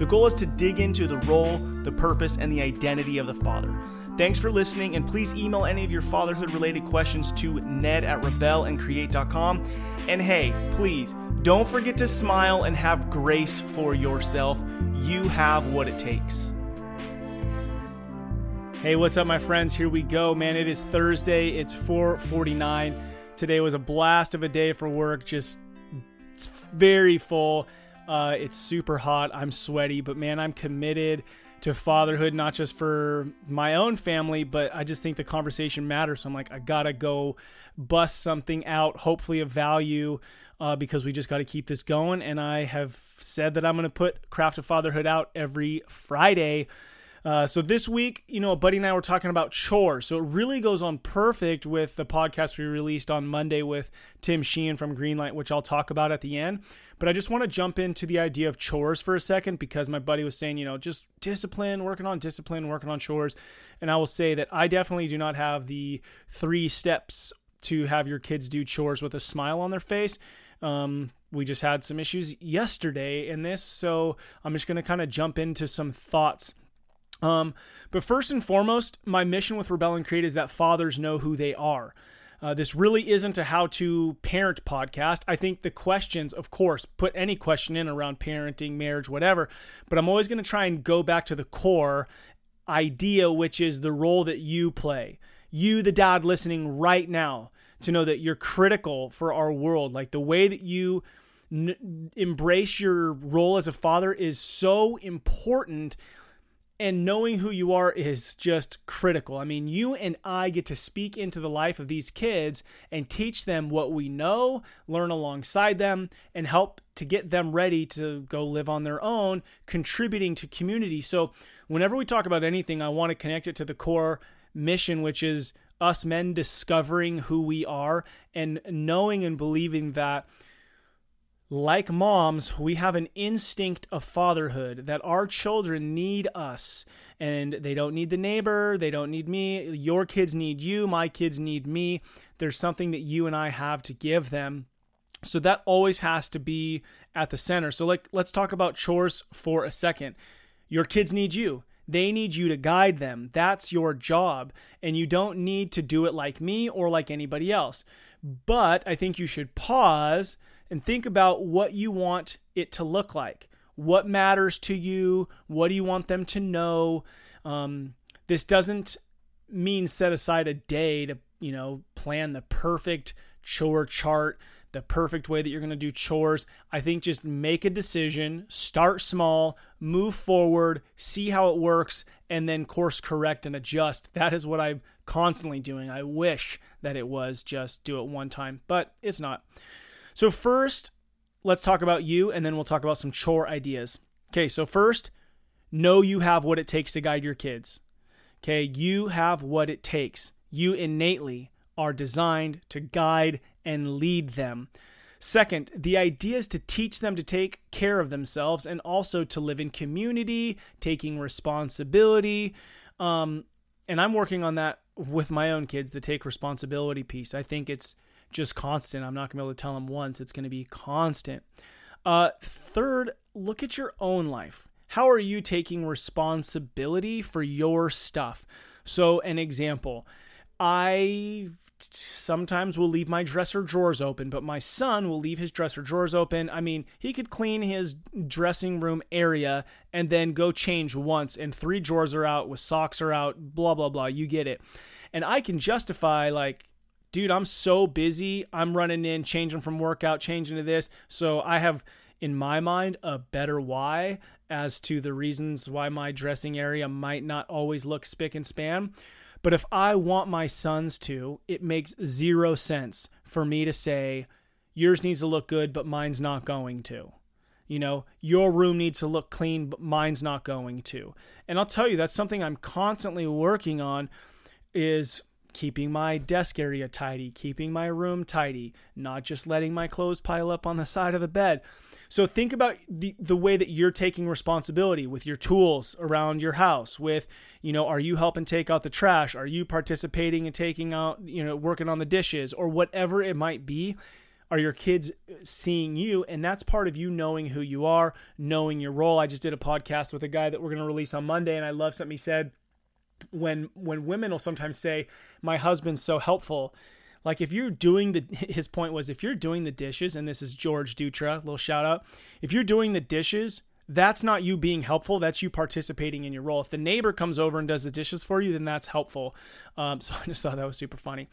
The goal is to dig into the role, the purpose, and the identity of the father. Thanks for listening, and please email any of your fatherhood related questions to ned at rebelandcreate.com. And hey, please don't forget to smile and have grace for yourself. You have what it takes. Hey, what's up, my friends? Here we go, man. It is Thursday. It's 4:49. Today was a blast of a day for work. Just very full. Uh, it's super hot. I'm sweaty, but man, I'm committed to fatherhood, not just for my own family, but I just think the conversation matters. So I'm like, I gotta go bust something out, hopefully of value, uh, because we just got to keep this going. And I have said that I'm gonna put Craft of Fatherhood out every Friday. Uh, so this week, you know, buddy and I were talking about chores. So it really goes on perfect with the podcast we released on Monday with Tim Sheehan from Greenlight, which I'll talk about at the end. But I just want to jump into the idea of chores for a second because my buddy was saying, you know, just discipline, working on discipline, working on chores. And I will say that I definitely do not have the three steps to have your kids do chores with a smile on their face. Um, we just had some issues yesterday in this, so I'm just going to kind of jump into some thoughts um, but first and foremost, my mission with Rebel and Create is that fathers know who they are. Uh, this really isn't a how to parent podcast. I think the questions, of course, put any question in around parenting, marriage, whatever, but I'm always going to try and go back to the core idea, which is the role that you play. You, the dad listening right now, to know that you're critical for our world. Like the way that you n- embrace your role as a father is so important and knowing who you are is just critical. I mean, you and I get to speak into the life of these kids and teach them what we know, learn alongside them, and help to get them ready to go live on their own, contributing to community. So, whenever we talk about anything, I want to connect it to the core mission, which is us men discovering who we are and knowing and believing that like moms, we have an instinct of fatherhood that our children need us and they don't need the neighbor, they don't need me. Your kids need you, my kids need me. There's something that you and I have to give them. So that always has to be at the center. So like let's talk about chores for a second. Your kids need you. They need you to guide them. That's your job. And you don't need to do it like me or like anybody else. But I think you should pause and think about what you want it to look like. What matters to you? What do you want them to know? Um, this doesn't mean set aside a day to, you know, plan the perfect chore chart, the perfect way that you're going to do chores. I think just make a decision, start small, move forward, see how it works, and then course correct and adjust. That is what I'm constantly doing. I wish that it was just do it one time, but it's not. So, first, let's talk about you, and then we'll talk about some chore ideas. Okay, so first, know you have what it takes to guide your kids. Okay, you have what it takes. You innately are designed to guide and lead them. Second, the idea is to teach them to take care of themselves and also to live in community, taking responsibility. Um, and I'm working on that with my own kids, the take responsibility piece. I think it's just constant. I'm not going to be able to tell them once. It's going to be constant. Uh, third, look at your own life. How are you taking responsibility for your stuff? So, an example, I sometimes will leave my dresser drawers open, but my son will leave his dresser drawers open. I mean, he could clean his dressing room area and then go change once, and three drawers are out with socks are out, blah, blah, blah. You get it. And I can justify, like, dude, I'm so busy. I'm running in, changing from workout, changing to this. So I have in my mind, a better why as to the reasons why my dressing area might not always look spick and span. But if I want my sons to, it makes zero sense for me to say, yours needs to look good, but mine's not going to. You know, your room needs to look clean, but mine's not going to. And I'll tell you, that's something I'm constantly working on is keeping my desk area tidy, keeping my room tidy, not just letting my clothes pile up on the side of the bed. So think about the the way that you're taking responsibility with your tools around your house with, you know, are you helping take out the trash? Are you participating in taking out, you know, working on the dishes or whatever it might be? Are your kids seeing you? And that's part of you knowing who you are, knowing your role. I just did a podcast with a guy that we're going to release on Monday and I love something he said when when women will sometimes say my husband's so helpful. Like if you're doing the his point was if you're doing the dishes and this is George Dutra little shout out if you're doing the dishes that's not you being helpful that's you participating in your role. If the neighbor comes over and does the dishes for you then that's helpful. Um, so I just thought that was super funny.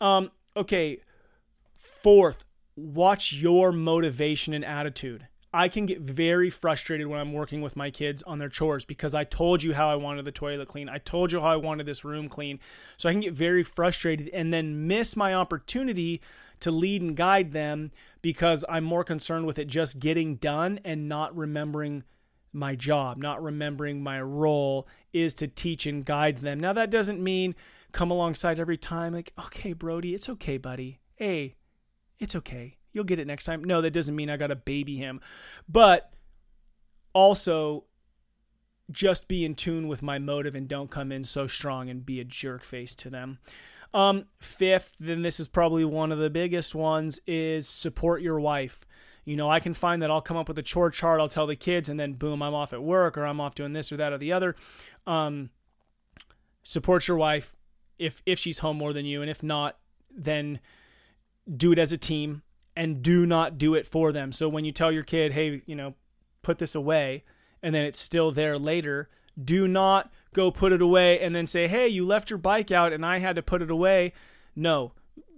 Um, okay fourth watch your motivation and attitude I can get very frustrated when I'm working with my kids on their chores because I told you how I wanted the toilet clean. I told you how I wanted this room clean. So I can get very frustrated and then miss my opportunity to lead and guide them because I'm more concerned with it just getting done and not remembering my job, not remembering my role is to teach and guide them. Now, that doesn't mean come alongside every time, like, okay, Brody, it's okay, buddy. Hey, it's okay you'll get it next time. No, that doesn't mean I got to baby him. But also just be in tune with my motive and don't come in so strong and be a jerk face to them. Um, fifth, then this is probably one of the biggest ones, is support your wife. You know, I can find that I'll come up with a chore chart, I'll tell the kids, and then boom, I'm off at work or I'm off doing this or that or the other. Um, support your wife if if she's home more than you, and if not, then do it as a team and do not do it for them. So when you tell your kid, hey, you know, put this away, and then it's still there later, do not go put it away and then say, hey, you left your bike out and I had to put it away. No,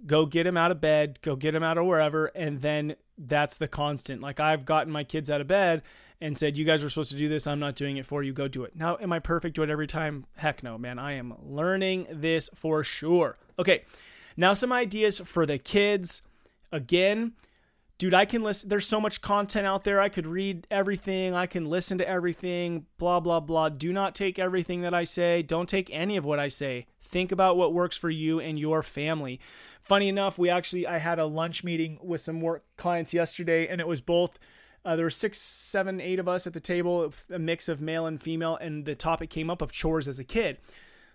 go get him out of bed, go get him out of wherever, and then that's the constant. Like I've gotten my kids out of bed and said, You guys were supposed to do this. I'm not doing it for you. Go do it. Now, am I perfect? Do it every time? Heck no, man. I am learning this for sure. Okay. Now, some ideas for the kids again, dude, I can listen. There's so much content out there. I could read everything. I can listen to everything. Blah, blah, blah. Do not take everything that I say. Don't take any of what I say. Think about what works for you and your family. Funny enough, we actually, I had a lunch meeting with some work clients yesterday, and it was both. Uh, there were six, seven, eight of us at the table, a mix of male and female, and the topic came up of chores as a kid.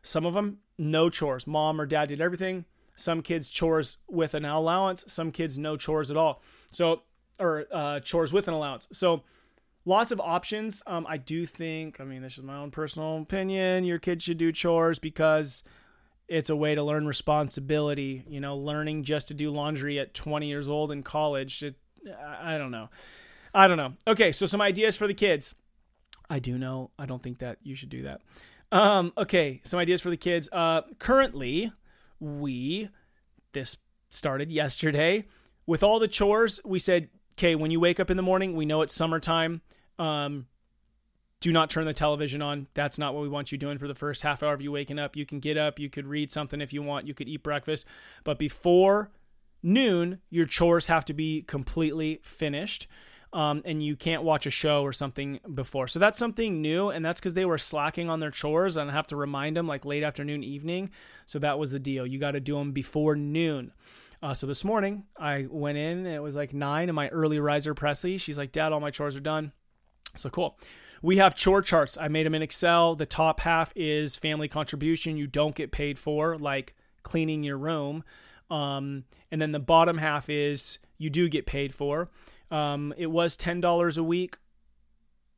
Some of them, no chores. Mom or dad did everything. Some kids chores with an allowance, some kids no chores at all. So, or uh, chores with an allowance. So, lots of options. Um, I do think, I mean, this is my own personal opinion. Your kids should do chores because it's a way to learn responsibility. You know, learning just to do laundry at 20 years old in college. It, I don't know. I don't know. Okay, so some ideas for the kids. I do know. I don't think that you should do that. Um, okay, some ideas for the kids. Uh, currently, we, this started yesterday, with all the chores, we said, okay, when you wake up in the morning, we know it's summertime. Um, do not turn the television on. That's not what we want you doing for the first half hour of you waking up. You can get up, you could read something if you want, you could eat breakfast, but before noon, your chores have to be completely finished um, and you can't watch a show or something before. So that's something new, and that's because they were slacking on their chores, and I have to remind them like late afternoon, evening. So that was the deal. You got to do them before noon. Uh, so this morning I went in, and it was like nine, and my early riser Presley, she's like, "Dad, all my chores are done." So cool. We have chore charts. I made them in Excel. The top half is family contribution. You don't get paid for, like cleaning your room. Um, and then the bottom half is you do get paid for. Um, it was $10 a week.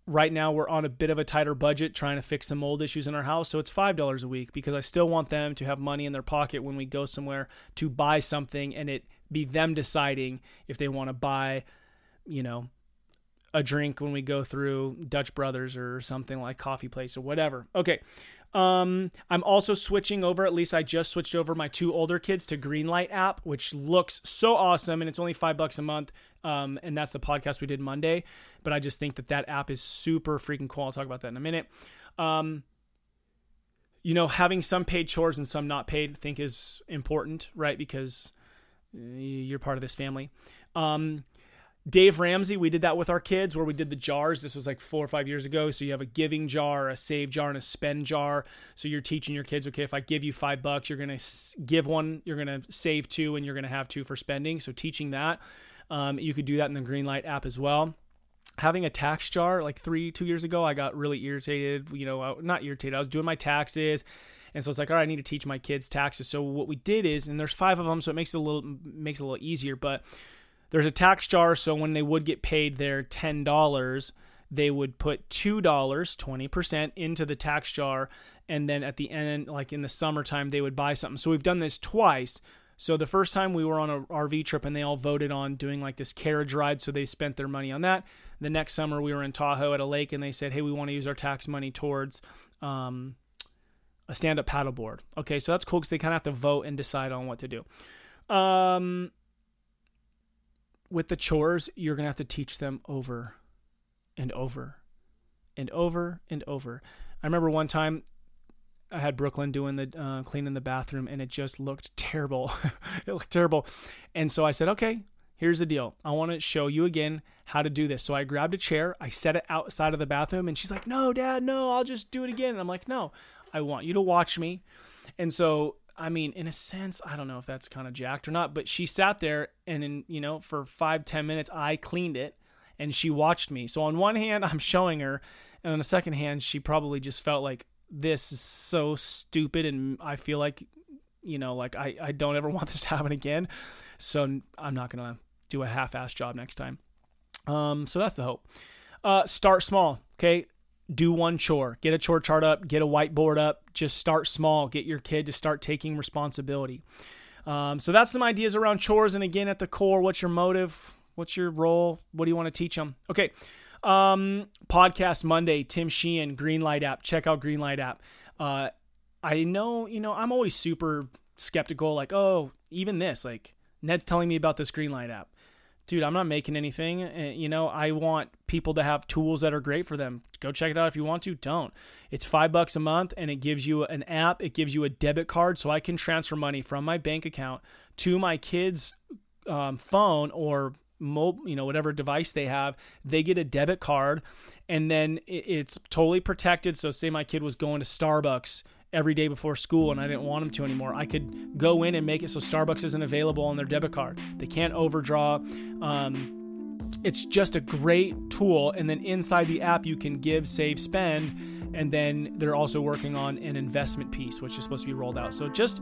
Right now, we're on a bit of a tighter budget trying to fix some mold issues in our house. So it's $5 a week because I still want them to have money in their pocket when we go somewhere to buy something and it be them deciding if they want to buy, you know, a drink when we go through Dutch Brothers or something like Coffee Place or whatever. Okay. Um, I'm also switching over. At least I just switched over my two older kids to Greenlight app, which looks so awesome, and it's only five bucks a month. Um, and that's the podcast we did Monday. But I just think that that app is super freaking cool. I'll talk about that in a minute. Um, you know, having some paid chores and some not paid, I think is important, right? Because you're part of this family. Um, Dave Ramsey, we did that with our kids where we did the jars. This was like four or five years ago. So you have a giving jar, a save jar, and a spend jar. So you're teaching your kids, okay, if I give you five bucks, you're going to give one, you're going to save two, and you're going to have two for spending. So teaching that. Um, you could do that in the Greenlight app as well. Having a tax jar, like three, two years ago, I got really irritated. You know, not irritated. I was doing my taxes. And so it's like, all right, I need to teach my kids taxes. So what we did is, and there's five of them, so it makes it a little makes it a little easier. But there's a tax jar, so when they would get paid their ten dollars, they would put two dollars, twenty percent, into the tax jar, and then at the end, like in the summertime, they would buy something. So we've done this twice. So the first time we were on a RV trip and they all voted on doing like this carriage ride, so they spent their money on that. The next summer we were in Tahoe at a lake and they said, "Hey, we want to use our tax money towards um, a stand-up paddleboard." Okay, so that's cool because they kind of have to vote and decide on what to do. Um, with the chores, you're to have to teach them over and over and over and over. I remember one time I had Brooklyn doing the uh, cleaning the bathroom and it just looked terrible. it looked terrible. And so I said, okay, here's the deal. I want to show you again how to do this. So I grabbed a chair, I set it outside of the bathroom, and she's like, no, dad, no, I'll just do it again. And I'm like, no, I want you to watch me. And so I mean, in a sense, I don't know if that's kind of jacked or not, but she sat there and in, you know, for five, ten minutes, I cleaned it and she watched me. So on one hand, I'm showing her, and on the second hand, she probably just felt like this is so stupid and I feel like, you know, like I, I don't ever want this to happen again. So I'm not to do a half ass job next time. Um, so that's the hope. Uh, start small. Okay do one chore, get a chore chart up, get a whiteboard up, just start small, get your kid to start taking responsibility. Um, so that's some ideas around chores. And again, at the core, what's your motive? What's your role? What do you want to teach them? Okay. Um, podcast Monday, Tim Sheehan, Greenlight app. Check out Greenlight app. Uh, I know, you know, I'm always super skeptical. Like, oh, even this, like Ned's telling me about this Greenlight app dude, I'm not making anything. Eh, you know, I want people to have tools that are great for them. Go check it out if you want to. Don't. It's five bucks a month and it gives you an app. It gives you a debit card so I can transfer money from my bank account to my kid's um, phone or mobile, you know, whatever device they have. They get a debit card and then it's totally protected. So, say my kid was going to Starbucks every day before school and I didn't want them to anymore. I could go in and make it so Starbucks isn't available on their debit card. They can't overdraw. Um, it's just a great tool. And then inside the app, you can give, save, spend. And then they're also working on an investment piece, which is supposed to be rolled out. So just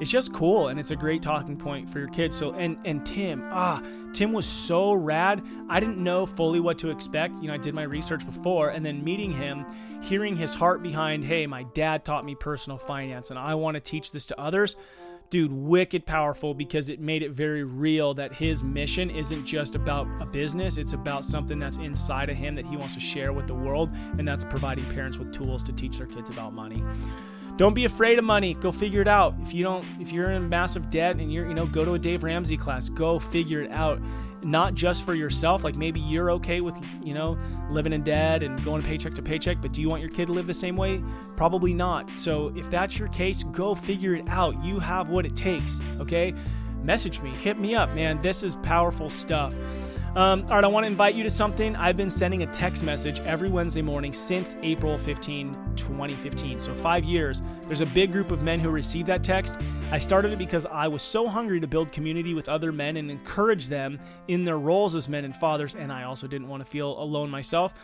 it's just cool and it's a great talking point for your kids. So and and Tim, ah, Tim was so rad. I didn't know fully what to expect. You know, I did my research before and then meeting him, hearing his heart behind, "Hey, my dad taught me personal finance and I want to teach this to others." Dude, wicked powerful because it made it very real that his mission isn't just about a business, it's about something that's inside of him that he wants to share with the world, and that's providing parents with tools to teach their kids about money. Don't be afraid of money. Go figure it out. If you don't, if you're in massive debt and you're, you know, go to a Dave Ramsey class. Go figure it out. Not just for yourself. Like maybe you're okay with, you know, living in debt and going paycheck to paycheck, but do you want your kid to live the same way? Probably not. So if that's your case, go figure it out. You have what it takes. Okay. Message me, hit me up, man. This is powerful stuff. Um, all right, I want to invite you to something. I've been sending a text message every Wednesday morning since April 15, 2015. So, five years. There's a big group of men who received that text. I started it because I was so hungry to build community with other men and encourage them in their roles as men and fathers. And I also didn't want to feel alone myself.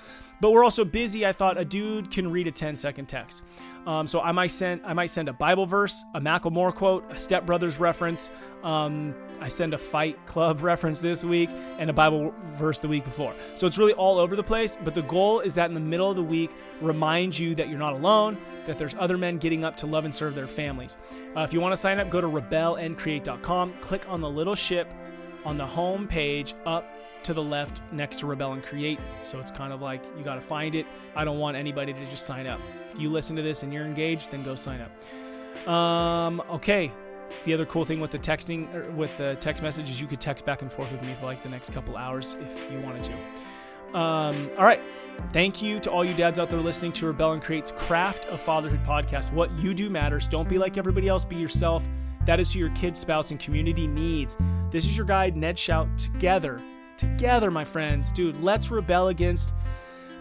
But we're also busy. I thought a dude can read a 10 second text. Um, so I might send I might send a Bible verse, a Macklemore quote, a Step Brothers reference. Um, I send a Fight Club reference this week and a Bible verse the week before. So it's really all over the place. But the goal is that in the middle of the week, remind you that you're not alone, that there's other men getting up to love and serve their families. Uh, if you want to sign up, go to rebelandcreate.com, click on the little ship on the home page up to the left next to Rebel and Create. So it's kind of like you got to find it. I don't want anybody to just sign up. If you listen to this and you're engaged, then go sign up. Um, okay. The other cool thing with the texting, or with the text messages, you could text back and forth with me for like the next couple hours if you wanted to. Um, all right. Thank you to all you dads out there listening to Rebel and Create's Craft of Fatherhood podcast. What you do matters. Don't be like everybody else, be yourself. That is who your kid, spouse, and community needs. This is your guide, Ned Schaut. Together, together, my friends. Dude, let's rebel against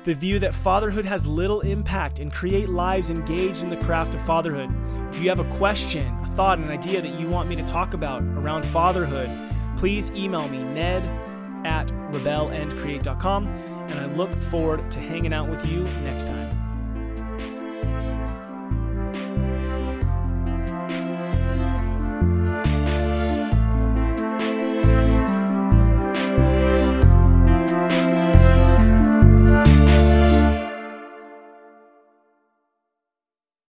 the view that fatherhood has little impact and create lives engaged in the craft of fatherhood. If you have a question, a thought, an idea that you want me to talk about around fatherhood, please email me, ned at rebelandcreate.com, and I look forward to hanging out with you next time.